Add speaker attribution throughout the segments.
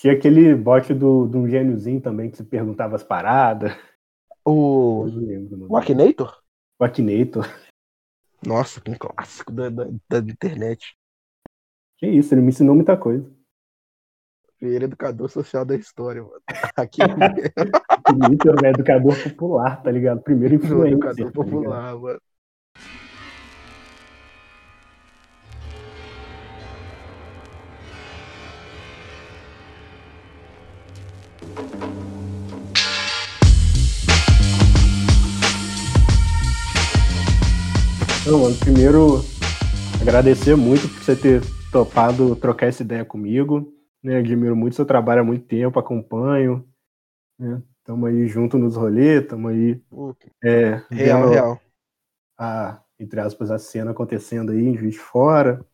Speaker 1: Tinha aquele bot do, do gêniozinho também que se perguntava as paradas.
Speaker 2: O. O Akinator?
Speaker 1: O Akinator.
Speaker 2: Nossa, que clássico da, da, da internet.
Speaker 1: Que isso, ele me ensinou muita coisa.
Speaker 2: Primeiro educador social da história, mano. Aqui.
Speaker 1: Akinator é educador popular, tá ligado? Primeiro influencer. Educador
Speaker 2: tá popular, mano.
Speaker 1: Então, mano, primeiro agradecer muito por você ter topado trocar essa ideia comigo. Né? Admiro muito seu trabalho há muito tempo, acompanho. Né? Tamo aí junto nos rolês, tamo aí. É,
Speaker 2: real, real.
Speaker 1: A, entre aspas, a cena acontecendo aí em Juiz de Fora.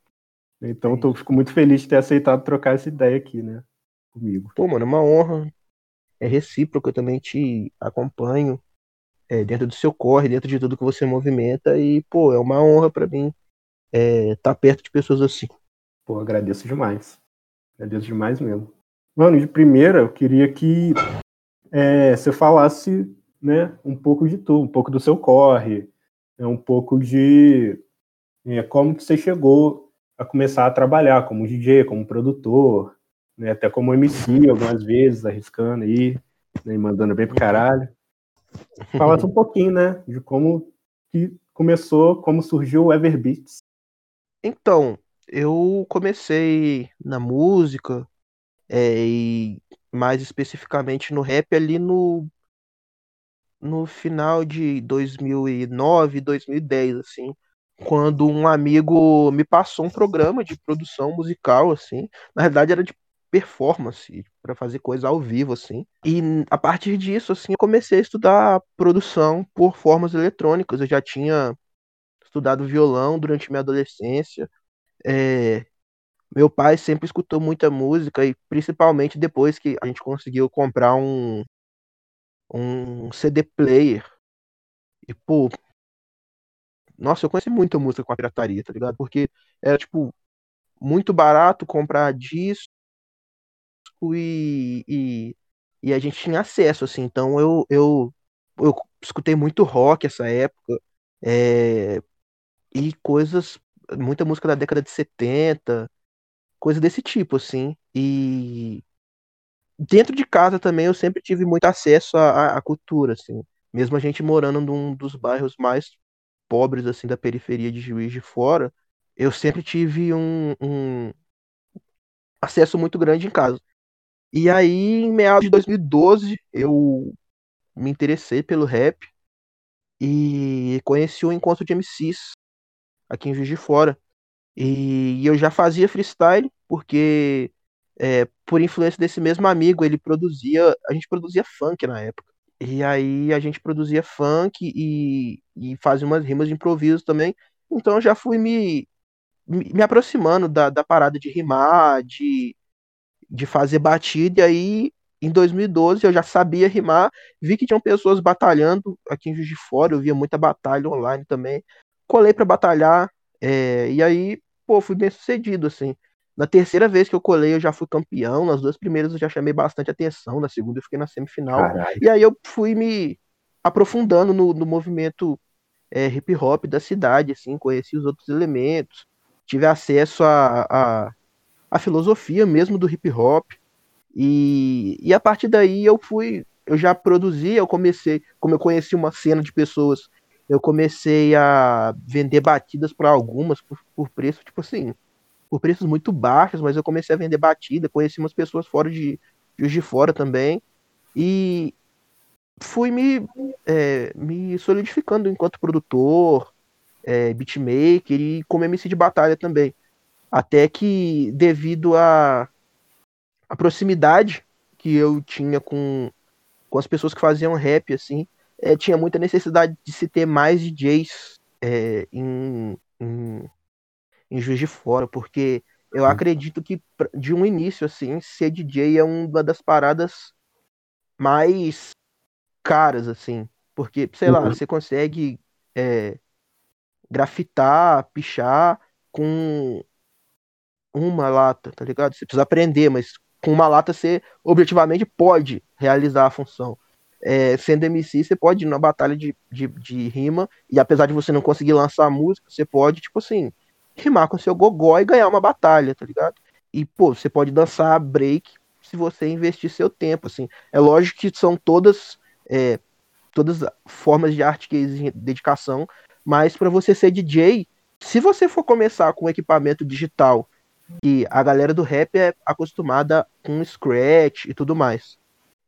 Speaker 1: Então, tô, fico muito feliz de ter aceitado trocar essa ideia aqui, né? Comigo.
Speaker 2: Pô, mano, é uma honra. É recíproco, eu também te acompanho é, dentro do seu corre, dentro de tudo que você movimenta. E, pô, é uma honra para mim estar é, tá perto de pessoas assim.
Speaker 1: Pô, agradeço demais. Agradeço demais mesmo. Mano, de primeira, eu queria que é, você falasse né, um pouco de tudo, um pouco do seu corre, né, um pouco de é, como que você chegou a começar a trabalhar como DJ, como produtor, né, até como MC algumas vezes, arriscando aí, né, mandando bem pro caralho. Falasse um pouquinho, né, de como que começou, como surgiu o Everbeats.
Speaker 2: Então, eu comecei na música é, e mais especificamente no rap ali no no final de 2009, 2010 assim, quando um amigo me passou um programa de produção musical assim, na verdade era de performance, para fazer coisa ao vivo, assim. E a partir disso, assim, eu comecei a estudar produção por formas eletrônicas. Eu já tinha estudado violão durante minha adolescência. É... Meu pai sempre escutou muita música, e principalmente depois que a gente conseguiu comprar um, um CD player. E, pô, nossa, eu conheci muita música com a pirataria, tá ligado? Porque era, tipo, muito barato comprar disco e, e, e, a gente tinha acesso, assim. Então eu, eu, eu escutei muito rock essa época. É, e coisas, muita música da década de 70, coisa desse tipo, assim. E dentro de casa também eu sempre tive muito acesso à, à cultura, assim. Mesmo a gente morando num dos bairros mais pobres, assim, da periferia de Juiz de Fora, eu sempre tive um, um acesso muito grande em casa. E aí, em meados de 2012, eu me interessei pelo rap e conheci o encontro de MCs aqui em Juiz de Fora. E eu já fazia freestyle, porque é, por influência desse mesmo amigo, ele produzia. A gente produzia funk na época. E aí a gente produzia funk e, e fazia umas rimas de improviso também. Então eu já fui me, me, aproximando da, da parada de rimar, de, de fazer batida, e aí em 2012 eu já sabia rimar, vi que tinham pessoas batalhando aqui em Juiz de Fora, eu via muita batalha online também, colei para batalhar, é, e aí, pô, fui bem sucedido, assim. Na terceira vez que eu colei, eu já fui campeão, nas duas primeiras eu já chamei bastante atenção, na segunda eu fiquei na semifinal, Caralho. e aí eu fui me aprofundando no, no movimento é, hip hop da cidade, assim, conheci os outros elementos, tive acesso a, a a filosofia mesmo do hip hop. E, e a partir daí eu fui, eu já produzi, eu comecei, como eu conheci uma cena de pessoas, eu comecei a vender batidas para algumas por, por preço, tipo assim, por preços muito baixos, mas eu comecei a vender batida, conheci umas pessoas fora de, de, de fora também. E fui me, é, me solidificando enquanto produtor, é, beatmaker e como MC de batalha também. Até que, devido à a, a, proximidade que eu tinha com, com as pessoas que faziam rap, assim, é, tinha muita necessidade de se ter mais DJs é, em, em, em Juiz de Fora, porque eu acredito que, de um início, assim, ser DJ é uma das paradas mais caras, assim. Porque, sei lá, uhum. você consegue é, grafitar, pichar com uma lata, tá ligado? Você precisa aprender, mas com uma lata você objetivamente pode realizar a função. É, sendo MC, você pode ir na batalha de, de, de, rima, e apesar de você não conseguir lançar música, você pode, tipo assim, rimar com seu gogó e ganhar uma batalha, tá ligado? E, pô, você pode dançar break se você investir seu tempo, assim. É lógico que são todas é, todas formas de arte que exigem dedicação, mas para você ser DJ, se você for começar com equipamento digital, que a galera do rap é acostumada com scratch e tudo mais.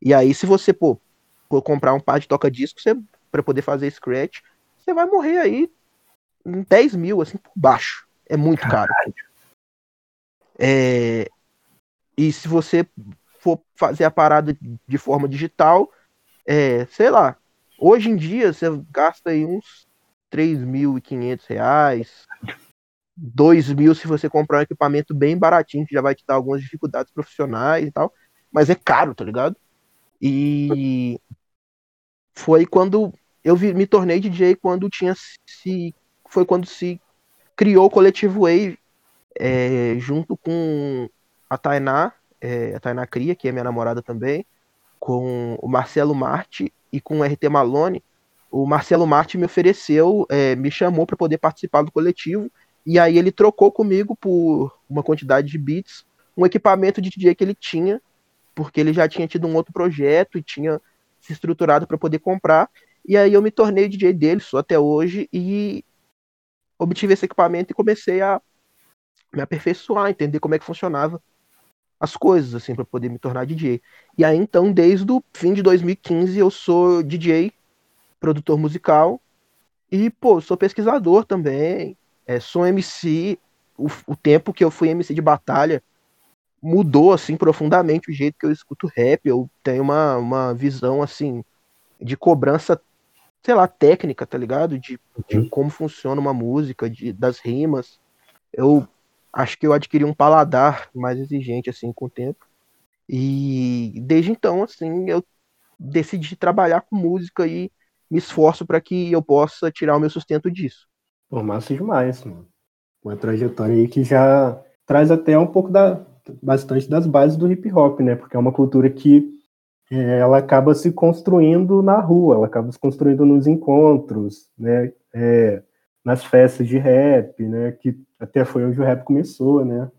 Speaker 2: E aí, se você pô, for comprar um par de toca-disco para poder fazer scratch, você vai morrer aí em 10 mil, assim, por baixo. É muito caro. É... E se você for fazer a parada de forma digital, é, sei lá, hoje em dia você gasta aí uns 3.500 reais, 2 mil se você comprar um equipamento bem baratinho, que já vai te dar algumas dificuldades profissionais e tal, mas é caro, tá ligado? E foi quando eu vi, me tornei DJ quando tinha se foi quando se criou o coletivo Wave é, junto com a Tainá, é, a Tainá Cria, que é minha namorada também, com o Marcelo Marte e com o RT Malone. O Marcelo Marte me ofereceu, é, me chamou para poder participar do coletivo, e aí ele trocou comigo por uma quantidade de beats, um equipamento de DJ que ele tinha, porque ele já tinha tido um outro projeto e tinha se estruturado para poder comprar. E aí eu me tornei DJ dele, sou até hoje, e obtive esse equipamento e comecei a me aperfeiçoar, entender como é que funcionava as coisas, assim, para poder me tornar DJ. E aí, então, desde o fim de 2015, eu sou DJ, produtor musical, e, pô, sou pesquisador também, é, sou MC. O, o tempo que eu fui MC de batalha mudou, assim, profundamente o jeito que eu escuto rap. Eu tenho uma, uma visão, assim, de cobrança, sei lá, técnica, tá ligado? De, de uhum. como funciona uma música, de, das rimas. Eu acho que eu adquiri um paladar mais exigente assim com o tempo. E desde então, assim, eu decidi trabalhar com música e me esforço para que eu possa tirar o meu sustento disso.
Speaker 1: Pô, massa demais, mano. Uma trajetória aí que já traz até um pouco da bastante das bases do hip hop, né? Porque é uma cultura que é, ela acaba se construindo na rua, ela acaba se construindo nos encontros, né? É, nas festas de rap, né? Que até foi onde o rap começou, né?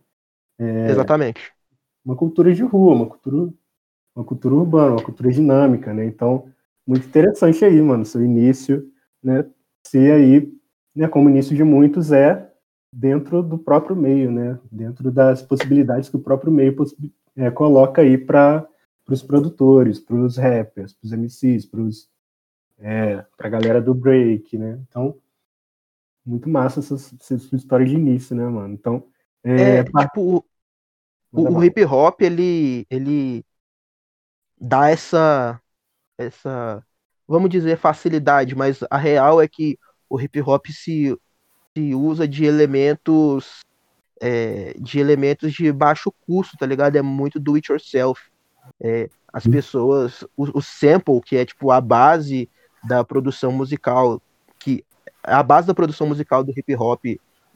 Speaker 2: É Exatamente.
Speaker 1: Uma cultura de rua, uma cultura, uma cultura urbana, uma cultura dinâmica, né? Então, muito interessante aí, mano, seu início, né? Se aí, né, como início de muitos, é dentro do próprio meio, né? Dentro das possibilidades que o próprio meio é, coloca aí para os produtores, para os rappers, para os MCs, para é, a galera do break, né? Então, muito massa essa, essa história de início, né, mano? Então.
Speaker 2: É, é tipo, o, o hip hop, ele, ele dá essa, essa, vamos dizer, facilidade, mas a real é que o hip hop se, se usa de elementos é, de elementos de baixo custo, tá ligado? É muito do it yourself. É, as pessoas, o, o, sample, que é tipo a base da produção musical, que a base da produção musical do hip hop,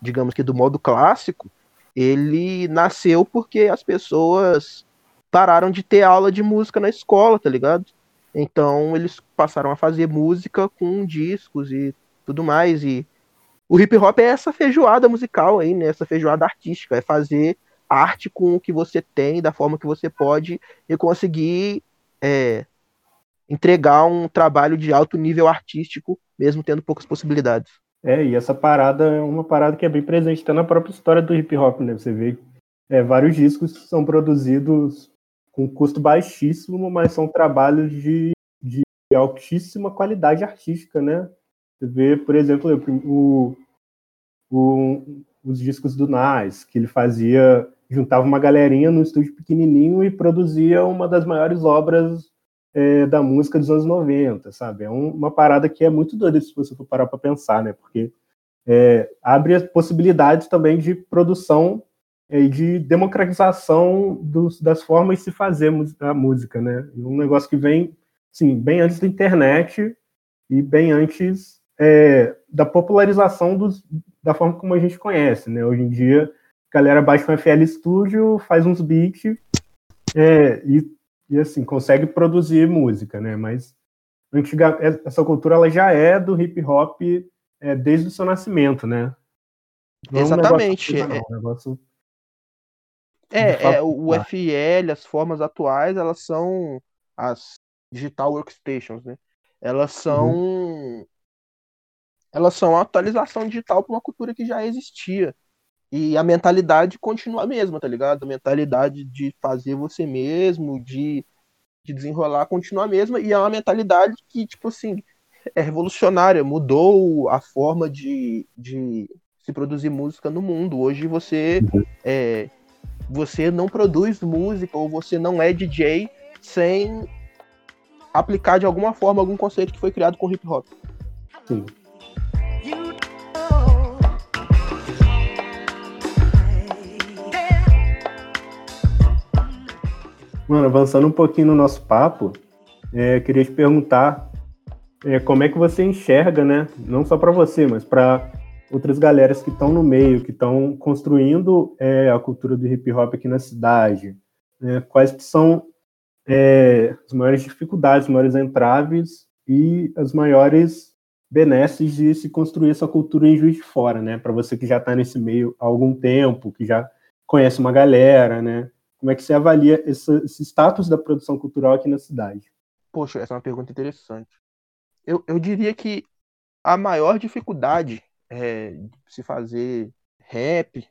Speaker 2: digamos que do modo clássico, ele nasceu porque as pessoas pararam de ter aula de música na escola, tá ligado? Então eles passaram a fazer música com discos e tudo mais. E o hip hop é essa feijoada musical aí, né? Essa feijoada artística, é fazer arte com o que você tem, da forma que você pode, e conseguir é, entregar um trabalho de alto nível artístico, mesmo tendo poucas possibilidades.
Speaker 1: É, e essa parada é uma parada que é bem presente até na própria história do hip hop, né? Você vê é, vários discos são produzidos com custo baixíssimo, mas são trabalhos de, de altíssima qualidade artística, né? Você vê, por exemplo, o, o, os discos do Nas, que ele fazia, juntava uma galerinha no estúdio pequenininho e produzia uma das maiores obras é, da música dos anos 90, sabe? É um, uma parada que é muito doida se você for parar para pensar, né? Porque é, abre possibilidades também de produção é, e de democratização dos, das formas de se fazer a música, né? Um negócio que vem, sim, bem antes da internet e bem antes é, da popularização dos, da forma como a gente conhece, né? Hoje em dia, a galera baixa um FL Studio, faz uns beats é, e, e assim, consegue produzir música, né? Mas antiga, essa cultura ela já é do hip hop é, desde o seu nascimento, né?
Speaker 2: Não Exatamente. É um negócio, é, um negócio é, é, o FL, as formas atuais, elas são as digital workstations, né? Elas são uhum. Elas são a atualização digital para uma cultura que já existia. E a mentalidade continua a mesma, tá ligado? A mentalidade de fazer você mesmo, de, de desenrolar continua a mesma. E é uma mentalidade que, tipo assim, é revolucionária. Mudou a forma de, de se produzir música no mundo. Hoje você é, você não produz música ou você não é DJ sem aplicar de alguma forma algum conceito que foi criado com hip hop. Sim.
Speaker 1: Mano, avançando um pouquinho no nosso papo, é, queria te perguntar é, como é que você enxerga, né? Não só para você, mas para outras galeras que estão no meio, que estão construindo é, a cultura do hip hop aqui na cidade. Né? Quais que são é, as maiores dificuldades, as maiores entraves e as maiores benesses de se construir essa cultura em Juiz de Fora, né? Para você que já está nesse meio há algum tempo, que já conhece uma galera, né? Como é que você avalia esse, esse status da produção cultural aqui na cidade?
Speaker 2: Poxa, essa é uma pergunta interessante. Eu, eu diria que a maior dificuldade é, se fazer rap,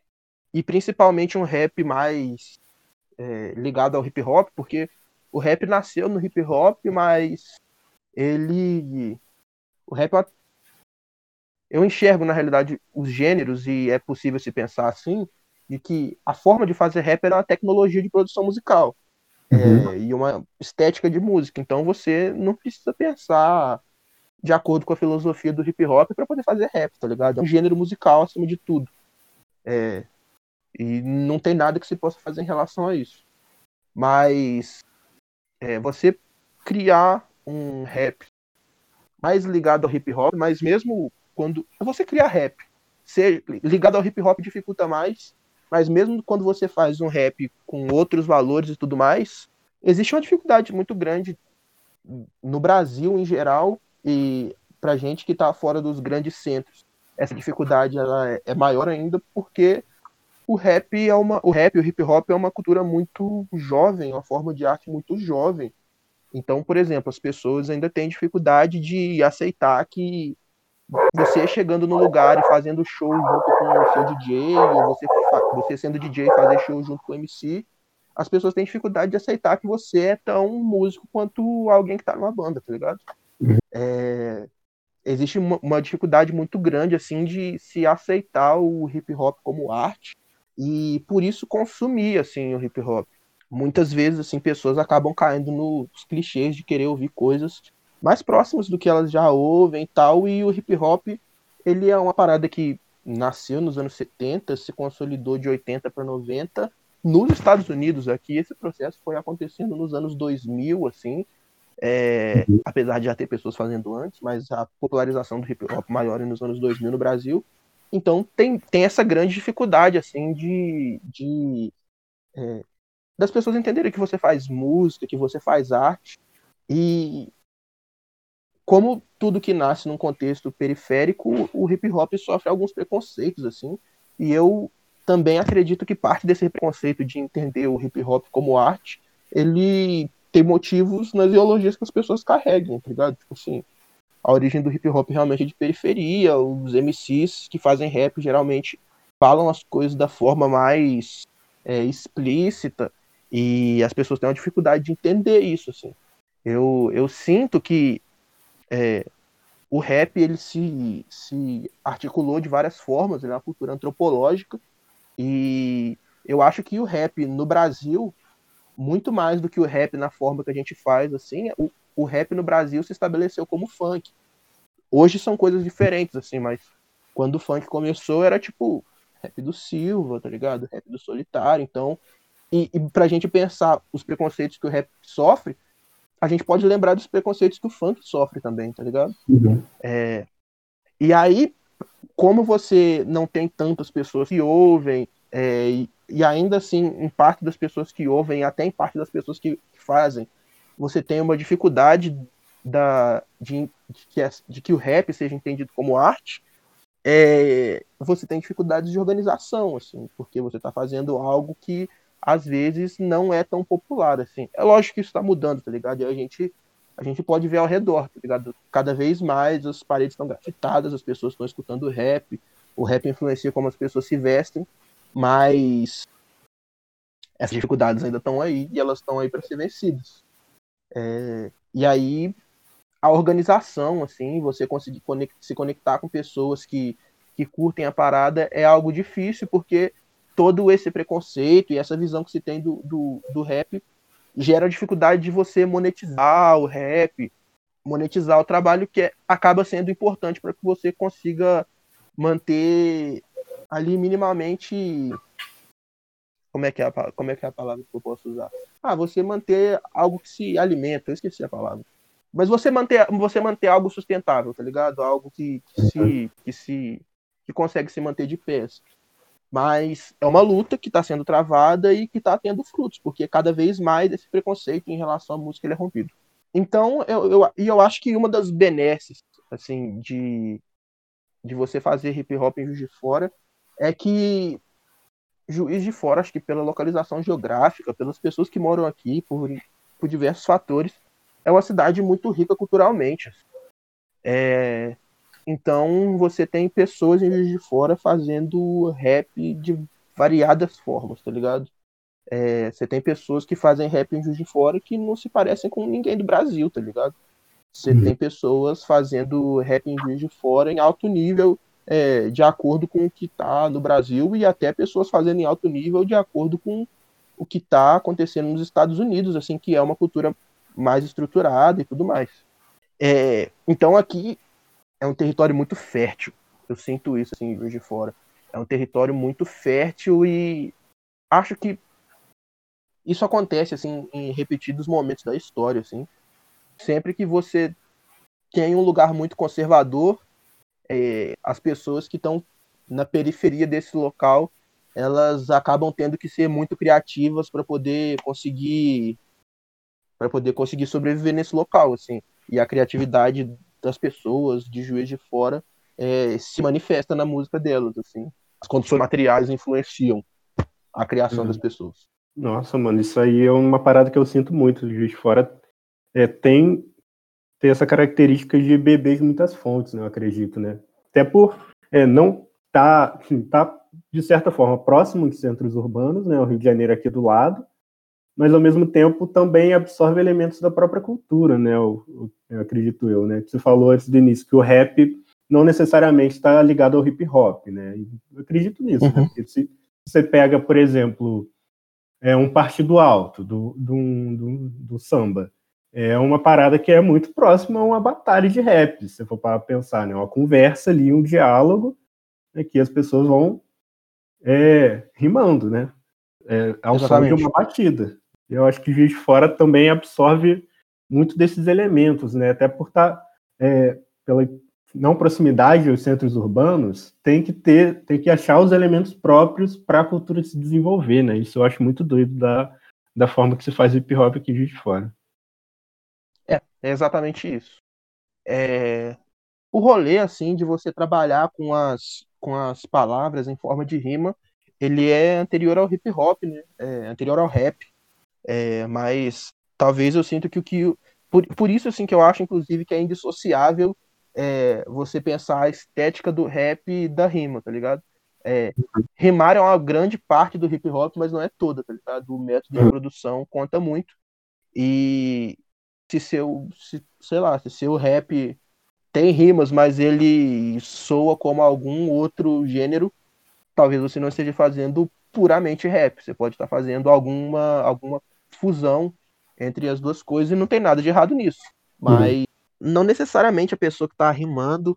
Speaker 2: e principalmente um rap mais é, ligado ao hip hop, porque o rap nasceu no hip hop, mas ele. O rap. Eu enxergo, na realidade, os gêneros, e é possível se pensar assim, de que a forma de fazer rap era uma tecnologia de produção musical. Uhum. É, e uma estética de música. Então você não precisa pensar de acordo com a filosofia do hip hop para poder fazer rap, tá ligado? É um gênero musical acima de tudo. É, e não tem nada que se possa fazer em relação a isso. Mas é, você criar um rap mais ligado ao hip hop, mas mesmo quando você criar rap, ser ligado ao hip hop dificulta mais, mas mesmo quando você faz um rap com outros valores e tudo mais, existe uma dificuldade muito grande no Brasil em geral e para gente que está fora dos grandes centros, essa dificuldade ela é maior ainda porque o rap é uma, o rap, o hip hop é uma cultura muito jovem, uma forma de arte muito jovem. Então, por exemplo, as pessoas ainda têm dificuldade de aceitar que você chegando no lugar e fazendo show junto com o seu DJ, ou você, você sendo DJ e fazer show junto com o MC, as pessoas têm dificuldade de aceitar que você é tão músico quanto alguém que tá numa banda, tá ligado? Uhum. É, existe uma, uma, dificuldade muito grande assim de se aceitar o hip hop como arte e por isso consumir assim o hip hop. Muitas vezes assim pessoas acabam caindo nos clichês de querer ouvir coisas mais próximas do que elas já ouvem e tal e o hip hop ele é uma parada que nasceu nos anos 70, se consolidou de 80 para 90 nos Estados Unidos aqui esse processo foi acontecendo nos anos 2000 assim é, uhum. apesar de já ter pessoas fazendo antes, mas a popularização do hip hop maior nos anos 2000 no Brasil. Então tem, tem essa grande dificuldade assim de, de é, das pessoas entenderem que você faz música, que você faz arte e como tudo que nasce num contexto periférico, o hip hop sofre alguns preconceitos assim. E eu também acredito que parte desse preconceito de entender o hip hop como arte, ele tem motivos nas ideologias que as pessoas carregam, tá ligado? Tipo assim, a origem do hip hop realmente é de periferia, os MCs que fazem rap geralmente falam as coisas da forma mais é, explícita e as pessoas têm uma dificuldade de entender isso, assim. Eu, eu sinto que é, o rap ele se, se articulou de várias formas, ele é uma cultura antropológica e eu acho que o rap no Brasil muito mais do que o rap na forma que a gente faz, assim, o, o rap no Brasil se estabeleceu como funk. Hoje são coisas diferentes, assim, mas quando o funk começou era tipo rap do Silva, tá ligado? Rap do Solitário, então. E, e pra gente pensar os preconceitos que o rap sofre, a gente pode lembrar dos preconceitos que o funk sofre também, tá ligado? Uhum. É, e aí, como você não tem tantas pessoas que ouvem, É, e, e, ainda assim, em parte das pessoas que ouvem, até em parte das pessoas que, que fazem, você tem uma dificuldade da, de, de, que, de que o rap seja entendido como arte, é, você tem dificuldades de organização, assim, porque você está fazendo algo que às vezes não é tão popular, assim. É lógico que isso está mudando, tá ligado? E a gente, a gente pode ver ao redor, tá ligado? Cada vez mais as paredes estão grafitadas, as pessoas estão escutando rap, o rap influencia como as pessoas se vestem, mas essas dificuldades ainda estão aí e elas estão aí para ser vencidas. É, e aí a organização, assim, você conseguir conect, se conectar com pessoas que, que curtem a parada é algo difícil, porque todo esse preconceito e essa visão que se tem do, do, do rap gera dificuldade de você monetizar o rap, monetizar o trabalho que é, acaba sendo importante para que você consiga manter ali minimamente como é que é a, como é que é a palavra que eu posso usar? Ah, você manter algo que se alimenta, eu esqueci a palavra. Mas você manter, você manter algo sustentável, tá ligado? Algo que, que se, que se que consegue se manter de pé. Mas é uma luta que está sendo travada e que está tendo frutos, porque cada vez mais esse preconceito em relação à música é rompido. Então, eu, eu, eu acho que uma das benesses assim, de, de você fazer hip hop em Juiz de Fora é que Juiz de Fora, acho que pela localização geográfica, pelas pessoas que moram aqui, por, por diversos fatores, é uma cidade muito rica culturalmente. É, então você tem pessoas em Juiz de Fora fazendo rap de variadas formas, tá ligado? É, você tem pessoas que fazem rap em Juiz de Fora que não se parecem com ninguém do Brasil, tá ligado? Você uhum. tem pessoas fazendo rap em Juiz de Fora em alto nível, é, de acordo com o que tá no Brasil, e até pessoas fazendo em alto nível de acordo com o que tá acontecendo nos Estados Unidos, assim, que é uma cultura mais estruturada e tudo mais. É, então aqui é um território muito fértil. Eu sinto isso assim de fora. É um território muito fértil e acho que isso acontece assim em repetidos momentos da história, assim. Sempre que você tem um lugar muito conservador, é, as pessoas que estão na periferia desse local, elas acabam tendo que ser muito criativas para poder conseguir para poder conseguir sobreviver nesse local, assim. E a criatividade das pessoas de Juiz de Fora é, se manifesta na música delas, assim. As condições materiais influenciam a criação uhum. das pessoas.
Speaker 1: Nossa, mano, isso aí é uma parada que eu sinto muito. Juiz de Fora é, tem, tem essa característica de beber de muitas fontes, né, eu acredito, né? Até por é, não tá, tá, de certa forma, próximo de centros urbanos, né? O Rio de Janeiro aqui do lado, mas ao mesmo tempo também absorve elementos da própria cultura, né? Eu, eu acredito eu, né? Você falou antes do início que o rap não necessariamente está ligado ao hip hop, né? Eu acredito nisso, né? uhum. né? Porque se você pega, por exemplo, é um partido alto do, do, do, do, samba, é uma parada que é muito próxima a uma batalha de rap, se for para pensar, né? Uma conversa ali, um diálogo, né? que as pessoas vão é, rimando, né? É, ao som de uma batida. Eu acho que Juiz de Fora também absorve muito desses elementos, né? Até por estar tá, é, pela não proximidade aos centros urbanos, tem que ter, tem que achar os elementos próprios para a cultura se desenvolver, né? Isso eu acho muito doido da, da forma que se faz hip hop aqui de fora.
Speaker 2: É, é exatamente isso. É, o rolê assim de você trabalhar com as com as palavras em forma de rima, ele é anterior ao hip hop, né? É anterior ao rap. É, mas talvez eu sinto que o que. Por, por isso, assim, que eu acho, inclusive, que é indissociável é, você pensar a estética do rap e da rima, tá ligado? É, rimar é uma grande parte do hip hop, mas não é toda, tá ligado? O método de produção conta muito. E se seu, se, sei lá, se seu rap tem rimas, mas ele soa como algum outro gênero, talvez você não esteja fazendo puramente rap. Você pode estar fazendo alguma, alguma fusão entre as duas coisas e não tem nada de errado nisso. Mas uhum. não necessariamente a pessoa que tá rimando,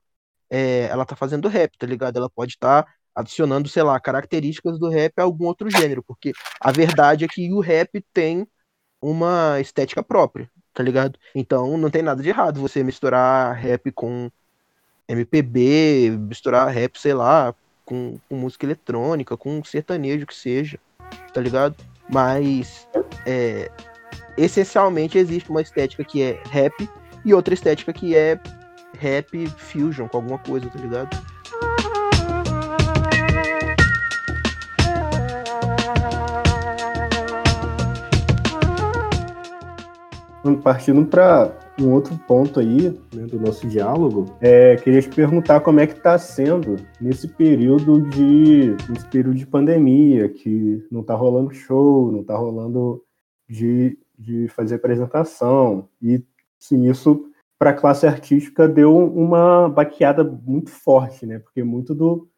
Speaker 2: é, ela tá fazendo rap, tá ligado? Ela pode estar tá adicionando, sei lá, características do rap a algum outro gênero, porque a verdade é que o rap tem uma estética própria, tá ligado? Então não tem nada de errado você misturar rap com MPB, misturar rap, sei lá, com, com música eletrônica, com sertanejo que seja, tá ligado? Mas é, essencialmente existe uma estética que é rap e outra estética que é rap fusion com alguma coisa, tá ligado?
Speaker 1: Partindo para um outro ponto aí né, do nosso diálogo, é, queria te perguntar como é que está sendo nesse período de nesse período de pandemia, que não está rolando show, não está rolando de, de fazer apresentação e sim isso para a classe artística deu uma baqueada muito forte, né? Porque muito do,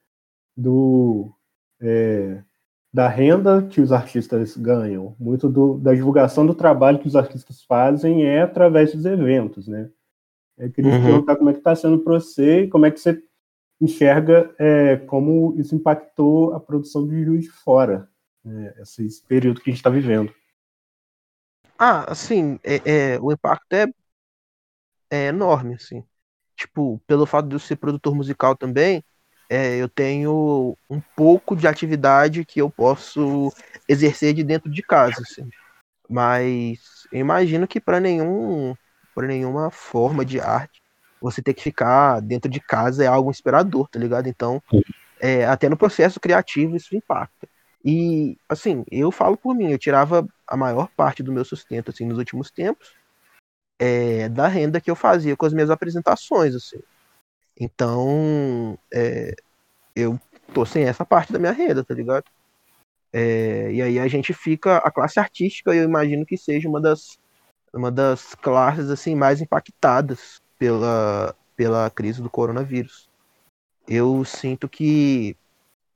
Speaker 1: do é, da renda que os artistas ganham, muito do, da divulgação do trabalho que os artistas fazem é através dos eventos, né? Eu queria uhum. perguntar como é que está sendo para você e como é que você enxerga é, como isso impactou a produção de Juiz de Fora, né? esse período que a gente está vivendo.
Speaker 2: Ah, assim, é, é, o impacto é, é enorme, assim. Tipo, pelo fato de eu ser produtor musical também, é, eu tenho um pouco de atividade que eu posso exercer de dentro de casa, assim. Mas eu imagino que para nenhum, para nenhuma forma de arte você ter que ficar dentro de casa é algo inspirador, tá ligado? Então, é, até no processo criativo isso impacta. E assim, eu falo por mim, eu tirava a maior parte do meu sustento assim nos últimos tempos é, da renda que eu fazia com as minhas apresentações, assim. Então, é, eu tô sem essa parte da minha renda, tá ligado? É, e aí a gente fica, a classe artística, eu imagino que seja uma das, uma das classes assim mais impactadas pela, pela crise do coronavírus. Eu sinto que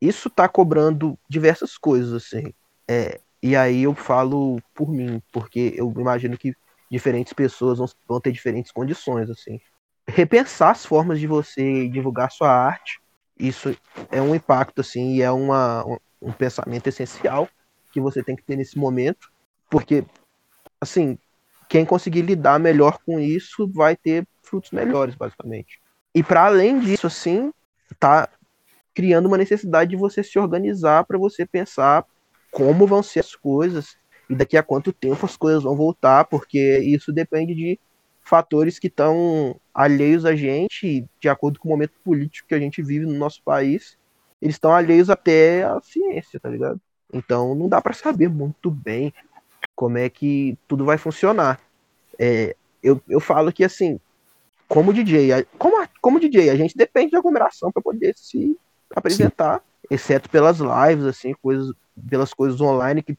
Speaker 2: isso tá cobrando diversas coisas, assim. É, e aí eu falo por mim, porque eu imagino que diferentes pessoas vão, vão ter diferentes condições, assim repensar as formas de você divulgar sua arte. Isso é um impacto, assim, e é uma, um pensamento essencial que você tem que ter nesse momento, porque, assim, quem conseguir lidar melhor com isso vai ter frutos melhores, basicamente. E para além disso, assim, tá criando uma necessidade de você se organizar para você pensar como vão ser as coisas e daqui a quanto tempo as coisas vão voltar, porque isso depende de fatores que estão alheios a gente, de acordo com o momento político que a gente vive no nosso país, eles estão alheios até à ciência, tá ligado? Então não dá para saber muito bem como é que tudo vai funcionar. É, eu, eu falo que assim, como DJ, como, como DJ, a gente depende de aglomeração para poder se apresentar, Sim. exceto pelas lives, assim, coisas, pelas coisas online que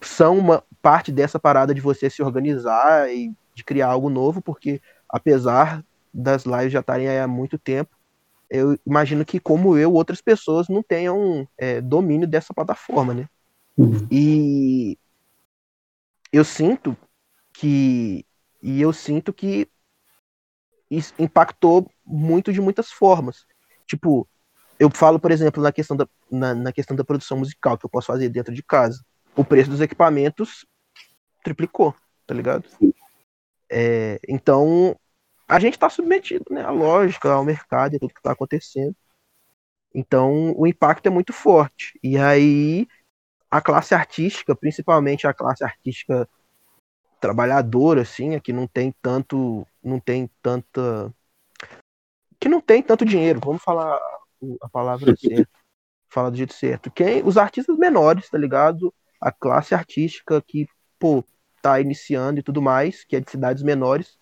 Speaker 2: são uma parte dessa parada de você se organizar e de criar algo novo, porque apesar das lives já estarem aí há muito tempo, eu imagino que, como eu, outras pessoas não tenham é, domínio dessa plataforma, né? Uhum. E eu sinto que e eu sinto que isso impactou muito de muitas formas. Tipo, eu falo, por exemplo, na questão da, na, na questão da produção musical que eu posso fazer dentro de casa. O preço dos equipamentos triplicou, tá ligado? É, então, a gente está submetido né, à lógica, ao mercado e tudo que está acontecendo. Então, o impacto é muito forte. E aí, a classe artística, principalmente a classe artística trabalhadora, assim, que não tem tanto, não tem tanta, que não tem tanto dinheiro. Vamos falar a palavra certa, falar do jeito certo. Quem, os artistas menores, tá ligado? A classe artística que, pô, está iniciando e tudo mais, que é de cidades menores,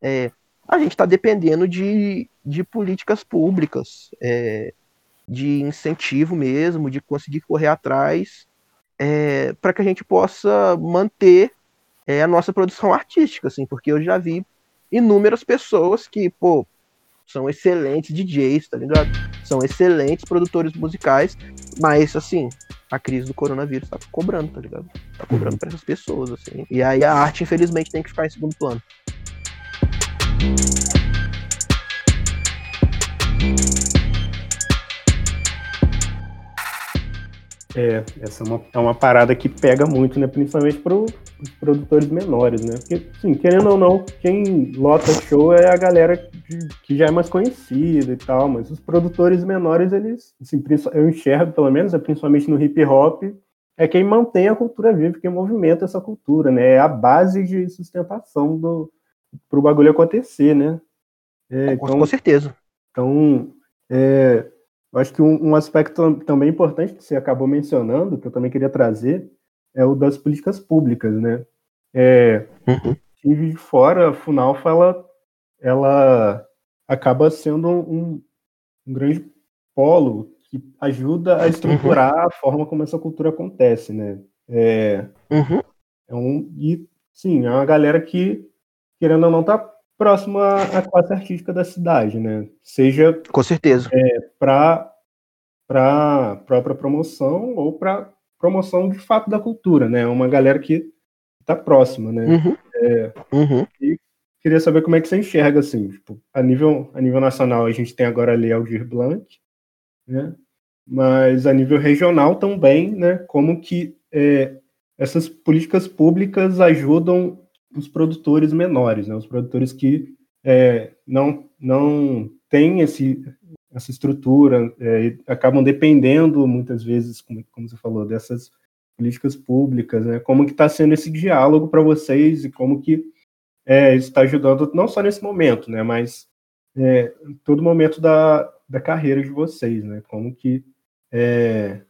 Speaker 2: é, a gente está dependendo de, de políticas públicas, é, de incentivo mesmo, de conseguir correr atrás, é, para que a gente possa manter é, a nossa produção artística, assim, porque eu já vi inúmeras pessoas que, pô, são excelentes DJs, tá ligado? São excelentes produtores musicais, mas assim, a crise do coronavírus tá cobrando, tá ligado? Tá cobrando uhum. pra essas pessoas, assim. E aí a arte, infelizmente, tem que ficar em segundo plano.
Speaker 1: É, essa é uma, é uma parada que pega muito, né? Principalmente para os produtores menores, né? Porque, sim, querendo ou não, quem lota show é a galera que, que já é mais conhecida e tal, mas os produtores menores, eles, assim, eu enxergo, pelo menos, é principalmente no hip hop, é quem mantém a cultura viva, quem movimenta essa cultura, né? É a base de sustentação do para o bagulho acontecer, né?
Speaker 2: É, com, então, com certeza.
Speaker 1: Então, é, eu acho que um, um, aspecto também importante que você acabou mencionando, que eu também queria trazer, é o das políticas públicas, né? É, uhum. de fora, a Funalfa, ela, ela acaba sendo um, um grande polo que ajuda a estruturar uhum. a forma como essa cultura acontece, né? É,
Speaker 2: uhum.
Speaker 1: é um, e, sim, é uma galera que, querendo ou não, tá próxima à classe artística da cidade, né? Seja
Speaker 2: com certeza
Speaker 1: é, para para própria promoção ou para promoção de fato da cultura, né? Uma galera que está próxima, né?
Speaker 2: Uhum.
Speaker 1: É,
Speaker 2: uhum.
Speaker 1: E queria saber como é que você enxerga assim, tipo, a nível a nível nacional a gente tem agora a Lei Aldir Blanc, né? Mas a nível regional também, né? Como que é, essas políticas públicas ajudam os produtores menores, né? Os produtores que é, não não têm esse essa estrutura é, acabam dependendo muitas vezes, como, como, você falou, dessas políticas públicas, né? Como que está sendo esse diálogo para vocês e como que é, está ajudando não só nesse momento, né? Mas é, em todo momento da, da carreira de vocês, né? Como que é,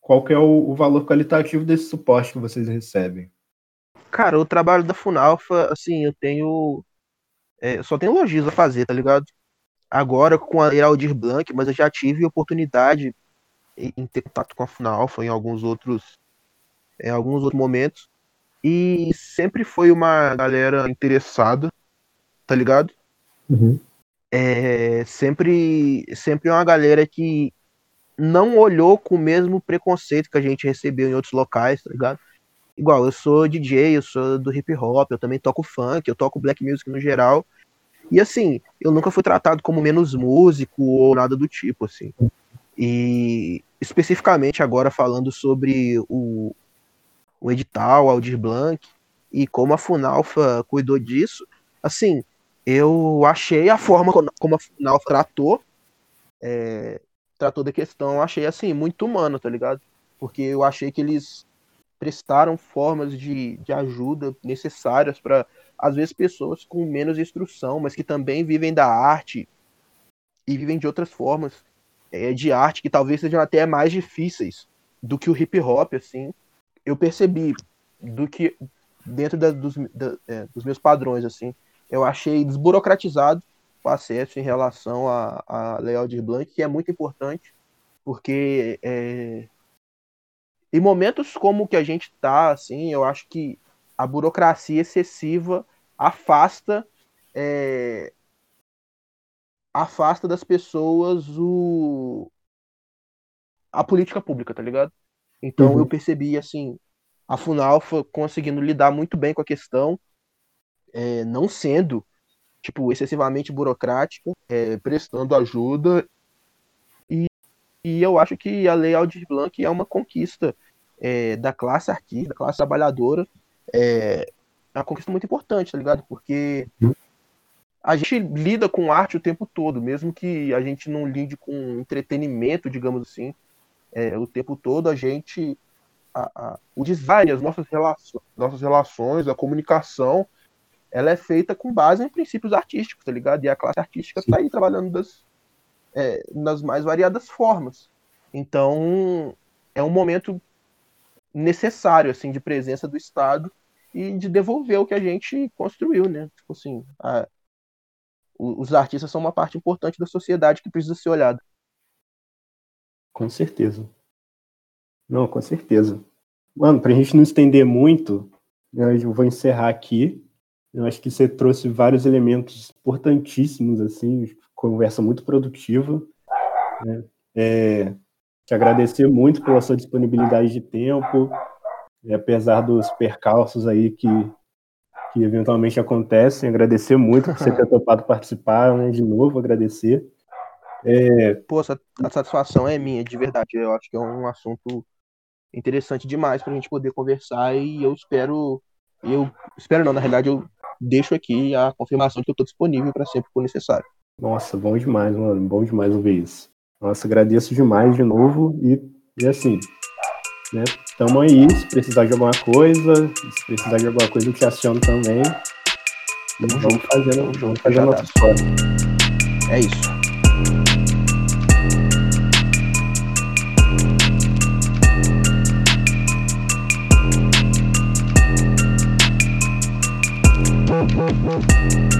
Speaker 1: qual que é o, o valor qualitativo desse suporte que vocês recebem?
Speaker 2: Cara, o trabalho da Funalfa, assim, eu tenho. É, só tenho elogios a fazer, tá ligado? Agora com a Heraldir Blanc, mas eu já tive oportunidade em ter contato com a Funalfa em alguns outros. Em alguns outros momentos. E sempre foi uma galera interessada, tá ligado?
Speaker 1: Uhum.
Speaker 2: É, sempre, sempre é uma galera que não olhou com o mesmo preconceito que a gente recebeu em outros locais, tá ligado? Igual, eu sou DJ, eu sou do hip hop, eu também toco funk, eu toco black music no geral. E assim, eu nunca fui tratado como menos músico ou nada do tipo, assim. E especificamente agora falando sobre o, o edital, Aldir Blanc, e como a Funalfa cuidou disso, assim, eu achei a forma como a Funalfa tratou, é, tratou da questão, eu achei assim, muito humano, tá ligado? Porque eu achei que eles prestaram formas de, de ajuda necessárias para, às vezes, pessoas com menos instrução, mas que também vivem da arte e vivem de outras formas é, de arte que talvez sejam até mais difíceis do que o hip hop, assim. Eu percebi do que dentro da, dos, da, é, dos meus padrões, assim, eu achei desburocratizado o acesso em relação à, à Lei Aldir Blanc, que é muito importante, porque é, em momentos como o que a gente está, assim, eu acho que a burocracia excessiva afasta é, afasta das pessoas o a política pública, tá ligado? Então uhum. eu percebi assim a Funalfa conseguindo lidar muito bem com a questão, é, não sendo tipo excessivamente burocrática, é, prestando ajuda e, e eu acho que a Lei Aldir Blanc é uma conquista é, da classe artista, da classe trabalhadora, é, é uma conquista muito importante, tá ligado? Porque a gente lida com arte o tempo todo, mesmo que a gente não lide com entretenimento, digamos assim, é, o tempo todo a gente. A, a, o design, as nossas relações, nossas relações, a comunicação, ela é feita com base em princípios artísticos, tá ligado? E a classe artística está aí trabalhando das, é, nas mais variadas formas. Então, é um momento necessário assim de presença do Estado e de devolver o que a gente construiu, né? Tipo assim, a, os artistas são uma parte importante da sociedade que precisa ser olhada.
Speaker 1: Com certeza. Não, com certeza. Mano, pra gente não estender muito, eu vou encerrar aqui. Eu acho que você trouxe vários elementos importantíssimos, assim, conversa muito produtiva. Né? É, te agradecer muito pela sua disponibilidade de tempo, e apesar dos percalços aí que, que eventualmente acontecem, agradecer muito por você ter topado participar, né, de novo agradecer. É...
Speaker 2: Pô, a satisfação é minha, de verdade, eu acho que é um assunto interessante demais para a gente poder conversar e eu espero, eu espero não, na realidade eu deixo aqui a confirmação de que eu estou disponível para sempre que for necessário.
Speaker 1: Nossa, bom demais, mano, bom demais ouvir isso. Nossa, agradeço demais de novo e, e assim, né, tamo aí, se precisar de alguma coisa, se precisar de alguma coisa eu te aciono também. E vamos junto, fazendo, vamos fazendo nossa história.
Speaker 2: É isso. Thank